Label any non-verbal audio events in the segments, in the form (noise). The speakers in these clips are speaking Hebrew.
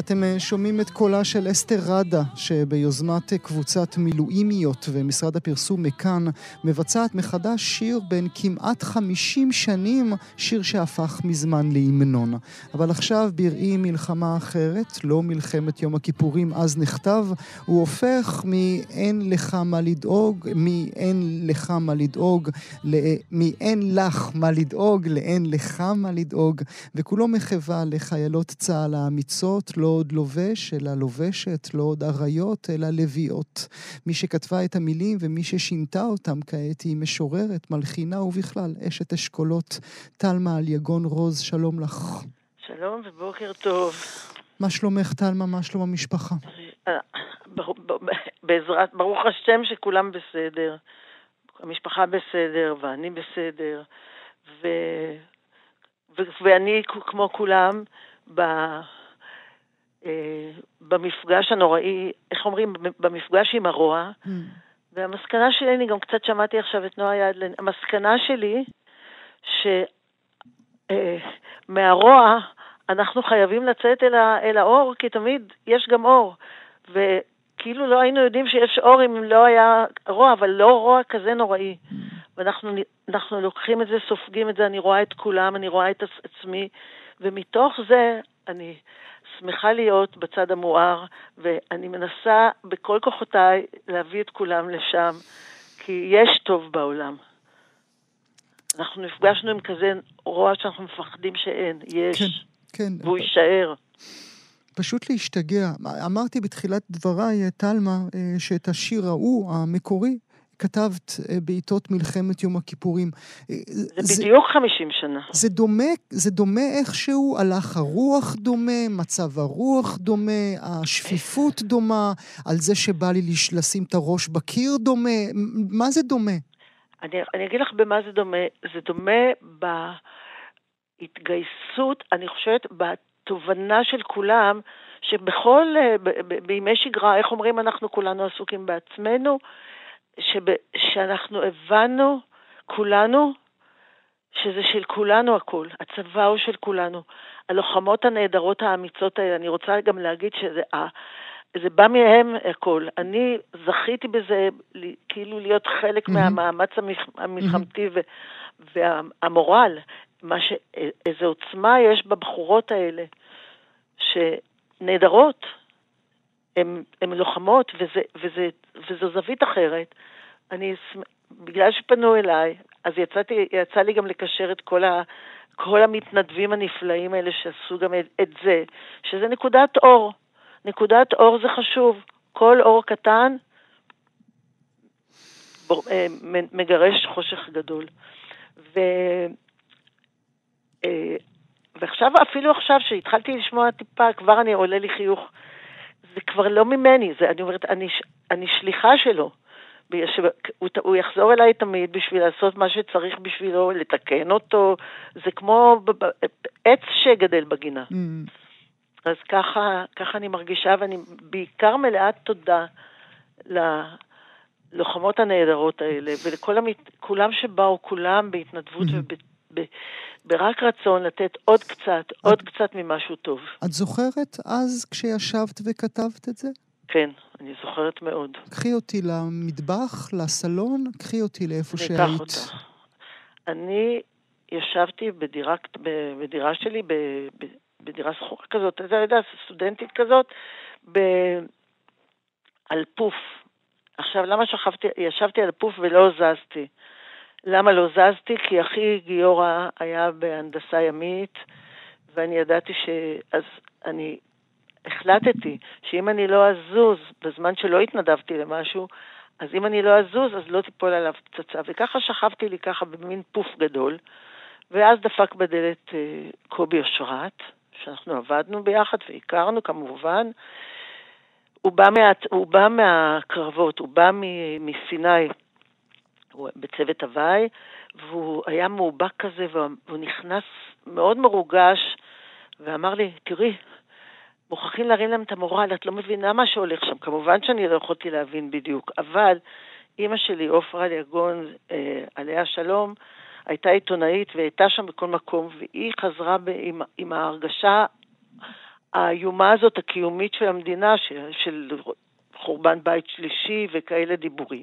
אתם אה, שומעים את קולה של אסתר ראדה, שביוזמת קבוצת מילואימיות ומשרד הפרסום מכאן, מבצעת מחדש שיר בן כמעט 50 שנים, שיר שהפך מזמן להמנון. אבל עכשיו, בראי מלחמה אחרת, לא מלחמת יום הכיפורים אז נכתב, הוא הופך מ"אין לך מה לדאוג", מ"אין לך מה לדאוג", מ"אין לך מה לדאוג", ל"אין לך מה לדאוג", וכולו מחווה לחיילות צה"ל האמיצות, לא עוד לובש, אלא לובשת, לא עוד אריות, אלא לביאות. מי שכתבה את המילים ומי ששינתה אותם כעת היא משוררת, מלחינה ובכלל אשת אשכולות. טלמה על יגון רוז, שלום לך. שלום ובוקר טוב. מה שלומך, טלמה? מה שלום המשפחה? אה, בעזרת, ברוך השם שכולם בסדר. המשפחה בסדר, ואני בסדר, ו... ו... ואני כמו כולם, ב... אה, במפגש הנוראי, איך אומרים, במפגש עם הרוע. Mm. והמסקנה שלי, אני גם קצת שמעתי עכשיו את נועה ידלן, המסקנה שלי, שמהרוע אה, אנחנו חייבים לצאת אל, ה, אל האור, כי תמיד יש גם אור. וכאילו לא היינו יודעים שיש אור אם לא היה רוע, אבל לא רוע כזה נוראי. Mm. ואנחנו לוקחים את זה, סופגים את זה, אני רואה את כולם, אני רואה את עצמי, ומתוך זה אני שמחה להיות בצד המואר, ואני מנסה בכל כוחותיי להביא את כולם לשם, כי יש טוב בעולם. אנחנו נפגשנו עם כזה רוע שאנחנו מפחדים שאין, יש, כן, כן. והוא יישאר. פשוט להשתגע. אמרתי בתחילת דבריי, טלמה, אה, שאת השיר ההוא, המקורי, כתבת אה, בעיתות מלחמת יום הכיפורים. אה, זה בדיוק 50 שנה. זה דומה, זה דומה איכשהו, הלך הרוח דומה, מצב הרוח דומה, השפיפות דומה, על זה שבא לי לשים את הראש בקיר דומה, מה זה דומה? אני, אני אגיד לך במה זה דומה. זה דומה בהתגייסות, אני חושבת, בתובנה של כולם, שבכל, אה, בימי שגרה, איך אומרים, אנחנו כולנו עסוקים בעצמנו, שב, שאנחנו הבנו, כולנו, שזה של כולנו הכל, הצבא הוא של כולנו. הלוחמות הנהדרות האמיצות האלה, אני רוצה גם להגיד שזה זה בא מהם הכל. אני זכיתי בזה, כאילו להיות חלק mm-hmm. מהמאמץ המלחמתי mm-hmm. והמורל, מה ש... איזו עוצמה יש בבחורות האלה, שנהדרות, הן לוחמות, וזה, וזה, וזו זווית אחרת. אני, בגלל שפנו אליי, אז יצאתי, יצא לי גם לקשר את כל, ה, כל המתנדבים הנפלאים האלה שעשו גם את, את זה, שזה נקודת אור. נקודת אור זה חשוב. כל אור קטן אה, מגרש חושך גדול. ו... אה, ועכשיו, אפילו עכשיו, שהתחלתי לשמוע טיפה, כבר אני עולה לי חיוך. זה כבר לא ממני, זה, אני אומרת, אני, אני שליחה שלו. הוא, הוא יחזור אליי תמיד בשביל לעשות מה שצריך בשבילו, לתקן אותו, זה כמו עץ שגדל בגינה. Mm. אז ככה, ככה אני מרגישה, ואני בעיקר מלאת תודה ללוחמות הנהדרות האלה, ולכולם שבאו, כולם בהתנדבות mm-hmm. וברק רצון לתת עוד קצת, את, עוד קצת ממשהו טוב. את זוכרת אז כשישבת וכתבת את זה? כן, אני זוכרת מאוד. קחי אותי למטבח, לסלון, קחי אותי לאיפה שהיית. אני אקח אותך. אני ישבתי בדירה, בדירה שלי בדירה שכורה כזאת, אתה יודע, סטודנטית כזאת, ב... על פוף. עכשיו, למה שכבתי, ישבתי על פוף ולא זזתי? למה לא זזתי? כי אחי גיורא היה בהנדסה ימית, ואני ידעתי ש... אז אני החלטתי שאם אני לא אזוז בזמן שלא התנדבתי למשהו, אז אם אני לא אזוז, אז לא תיפול עליו פצצה. וככה שכבתי לי ככה במין פוף גדול, ואז דפק בדלת אה, קובי אושרת, שאנחנו עבדנו ביחד והכרנו כמובן. הוא בא, מה, הוא בא מהקרבות, הוא בא מסיני, בצוות הוואי, והוא היה מאובק כזה, והוא נכנס מאוד מרוגש, ואמר לי, תראי, מוכרחים להרים להם את המורל, את לא מבינה מה שהולך שם. כמובן שאני לא יכולתי להבין בדיוק, אבל אימא שלי, עופרה ליגון, אה, עליה שלום, הייתה עיתונאית והייתה שם בכל מקום, והיא חזרה ב, עם, עם ההרגשה האיומה הזאת, הקיומית של המדינה, של, של חורבן בית שלישי וכאלה דיבורים.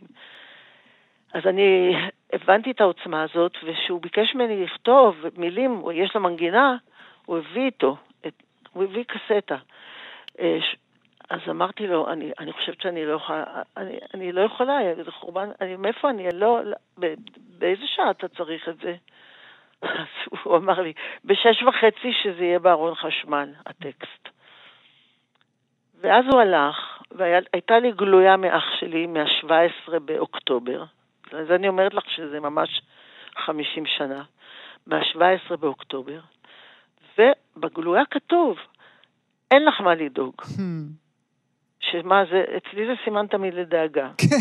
אז אני הבנתי את העוצמה הזאת, וכשהוא ביקש ממני לכתוב מילים, יש לו מנגינה, הוא הביא איתו, את, הוא הביא קסטה. אה, אז אמרתי לו, אני, אני חושבת שאני לא יכולה, אני, אני לא יכולה, זה חורבן, אני, מאיפה אני, לא, לא באיזה שעה אתה צריך את זה? (laughs) אז הוא אמר לי, בשש וחצי שזה יהיה בארון חשמל, הטקסט. ואז הוא הלך, והייתה לי גלויה מאח שלי מה-17 באוקטובר, אז אני אומרת לך שזה ממש 50 שנה, מה-17 באוקטובר, ובגלויה כתוב, אין לך מה לדאוג. Hmm. שמה זה, אצלי זה סימן תמיד לדאגה. (laughs) כן.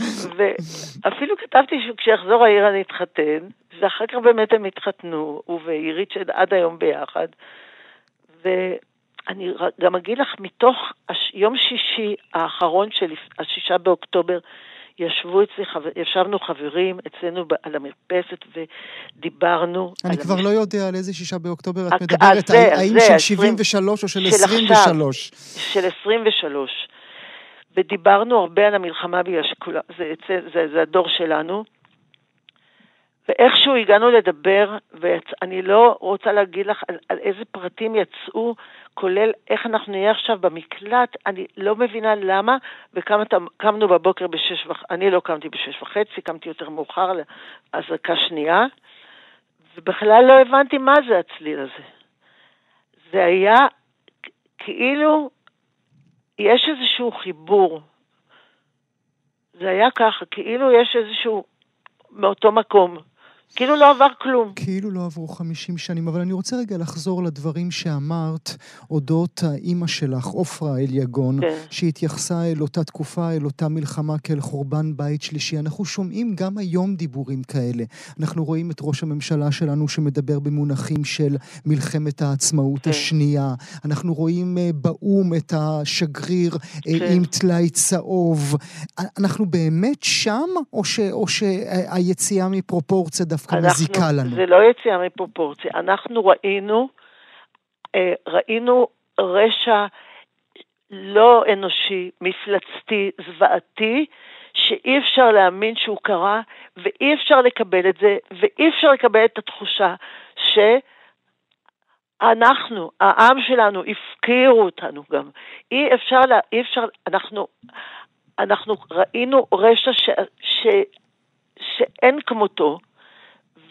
(laughs) ואפילו כתבתי שכשיחזור העיר אני אתחתן, ואחר כך באמת הם התחתנו, הוא ועירית שעד היום ביחד. ואני גם אגיד לך, מתוך הש... יום שישי האחרון של השישה באוקטובר, ישבו אצלי, ישבנו חברים אצלנו על המרפסת ודיברנו. אני כבר המש... לא יודע על איזה שישה באוקטובר את מדברת, זה, האם זה, של 73 או של 23? של 23. ודיברנו הרבה על המלחמה בגלל שכולם, זה, זה, זה, זה הדור שלנו. ואיכשהו הגענו לדבר, ואני לא רוצה להגיד לך על, על איזה פרטים יצאו, כולל איך אנחנו נהיה עכשיו במקלט, אני לא מבינה למה, וקמנו בבוקר בשש וחצי, אני לא קמתי בשש וחצי, קמתי יותר מאוחר לאזעקה שנייה, ובכלל לא הבנתי מה זה הצליל הזה. זה היה כאילו יש איזשהו חיבור. זה היה ככה, כאילו יש איזשהו, מאותו מקום. כאילו לא עבר כלום. כאילו לא עברו 50 שנים, אבל אני רוצה רגע לחזור לדברים שאמרת אודות האימא שלך, עופרה אליגון, כן. שהתייחסה אל אותה תקופה, אל אותה מלחמה כאל חורבן בית שלישי. אנחנו שומעים גם היום דיבורים כאלה. אנחנו רואים את ראש הממשלה שלנו שמדבר במונחים של מלחמת העצמאות כן. השנייה. אנחנו רואים אה, באו"ם את השגריר אה, כן. עם טלאי צהוב. אנחנו באמת שם, או, ש, או שהיציאה מפרופורציה דווקא אנחנו, מזיקה לנו. זה לא יציאה מפרופורציה. אנחנו ראינו, אה, ראינו רשע לא אנושי, מפלצתי, זוועתי, שאי אפשר להאמין שהוא קרה, ואי אפשר לקבל את זה, ואי אפשר לקבל את התחושה שאנחנו, העם שלנו, הפקירו אותנו גם. אי אפשר, לה, אי אפשר, אנחנו, אנחנו ראינו רשע ש, ש, שאין כמותו,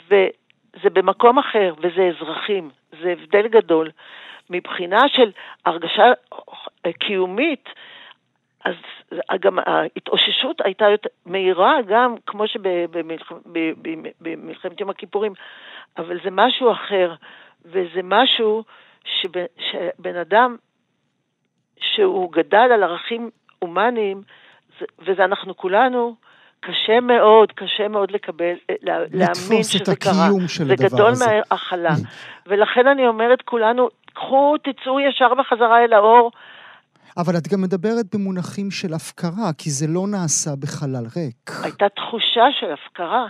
וזה במקום אחר, וזה אזרחים, זה הבדל גדול. מבחינה של הרגשה קיומית, אז גם ההתאוששות הייתה יותר מהירה גם כמו שבמלחמת יום הכיפורים, אבל זה משהו אחר, וזה משהו שבן, שבן אדם שהוא גדל על ערכים הומניים, וזה אנחנו כולנו, קשה מאוד, קשה מאוד לקבל, אה, להאמין שזה קרה. לתפוס את הקיום של הדבר הזה. זה גדול מהכלה. ולכן אני אומרת, כולנו, קחו, תצאו ישר בחזרה אל האור. אבל את גם מדברת במונחים של הפקרה, כי זה לא נעשה בחלל ריק. הייתה תחושה של הפקרה,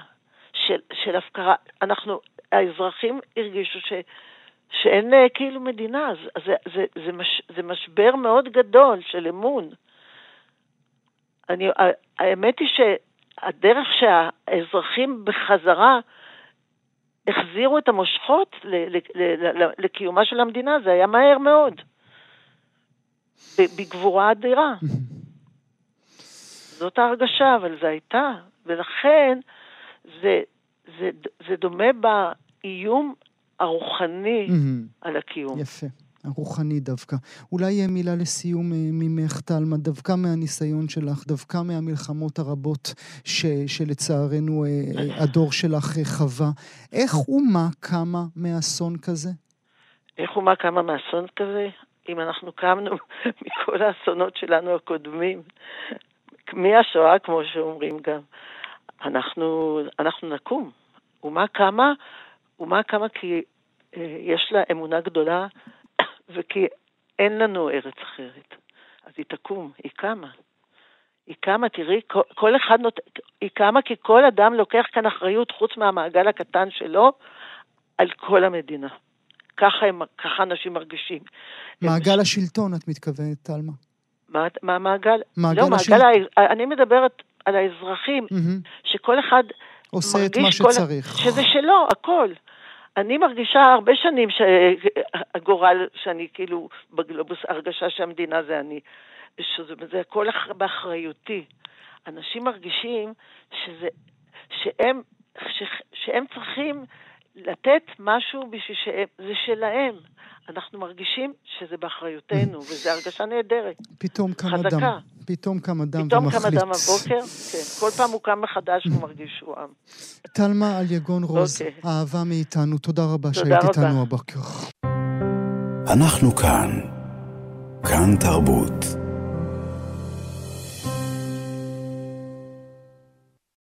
של, של הפקרה. אנחנו, האזרחים הרגישו ש, שאין אה, כאילו מדינה, זה, זה, זה, זה, מש, זה משבר מאוד גדול של אמון. אני, האמת היא ש... הדרך שהאזרחים בחזרה החזירו את המושכות לקיומה של המדינה, זה היה מהר מאוד. בגבורה אדירה. (laughs) זאת ההרגשה, אבל זו הייתה. ולכן זה, זה, זה דומה באיום הרוחני. על הקיום. יפה. הרוחני דווקא. אולי מילה לסיום אה, ממך, טלמה, דווקא מהניסיון שלך, דווקא מהמלחמות הרבות ש, שלצערנו אה, אה, הדור שלך חווה. איך אומה קמה מאסון כזה? איך אומה קמה מאסון כזה? אם אנחנו קמנו (laughs) מכל האסונות שלנו הקודמים, מהשואה, כמו שאומרים גם, אנחנו, אנחנו נקום. אומה קמה, אומה קמה כי יש לה אמונה גדולה, וכי אין לנו ארץ אחרת. אז היא תקום, היא קמה. היא קמה, תראי, כל, כל אחד נות... היא קמה כי כל אדם לוקח כאן אחריות, חוץ מהמעגל הקטן שלו, על כל המדינה. ככה, הם, ככה אנשים מרגישים. מעגל הם... השלטון, את מתכוונת, טלמה. מה, מה מעגל? מעגל לא, השלטון. מעגל. אני מדברת על האזרחים, Mm-hmm. שכל אחד עושה את מה כל... שצריך. שזה שלו, הכל. אני מרגישה הרבה שנים שהגורל, שאני כאילו בגלובוס, הרגשה שהמדינה זה אני. שזה זה הכל אח- באחריותי. אנשים מרגישים שזה, שהם, ש, שהם צריכים לתת משהו בשביל שהם, זה שלהם. אנחנו מרגישים שזה באחריותנו, (laughs) וזו הרגשה נהדרת. פתאום קם חזקה. פתאום קם אדם פתאום קם ומחליט. אדם בבוקר, כן, כל פעם הוא קם מחדש והוא מרגיש שהוא עם. טלמה על יגון רוז, אוקיי. אהבה מאיתנו, תודה רבה תודה שהיית רבה. איתנו הבוקר. אנחנו כאן. כאן תרבות.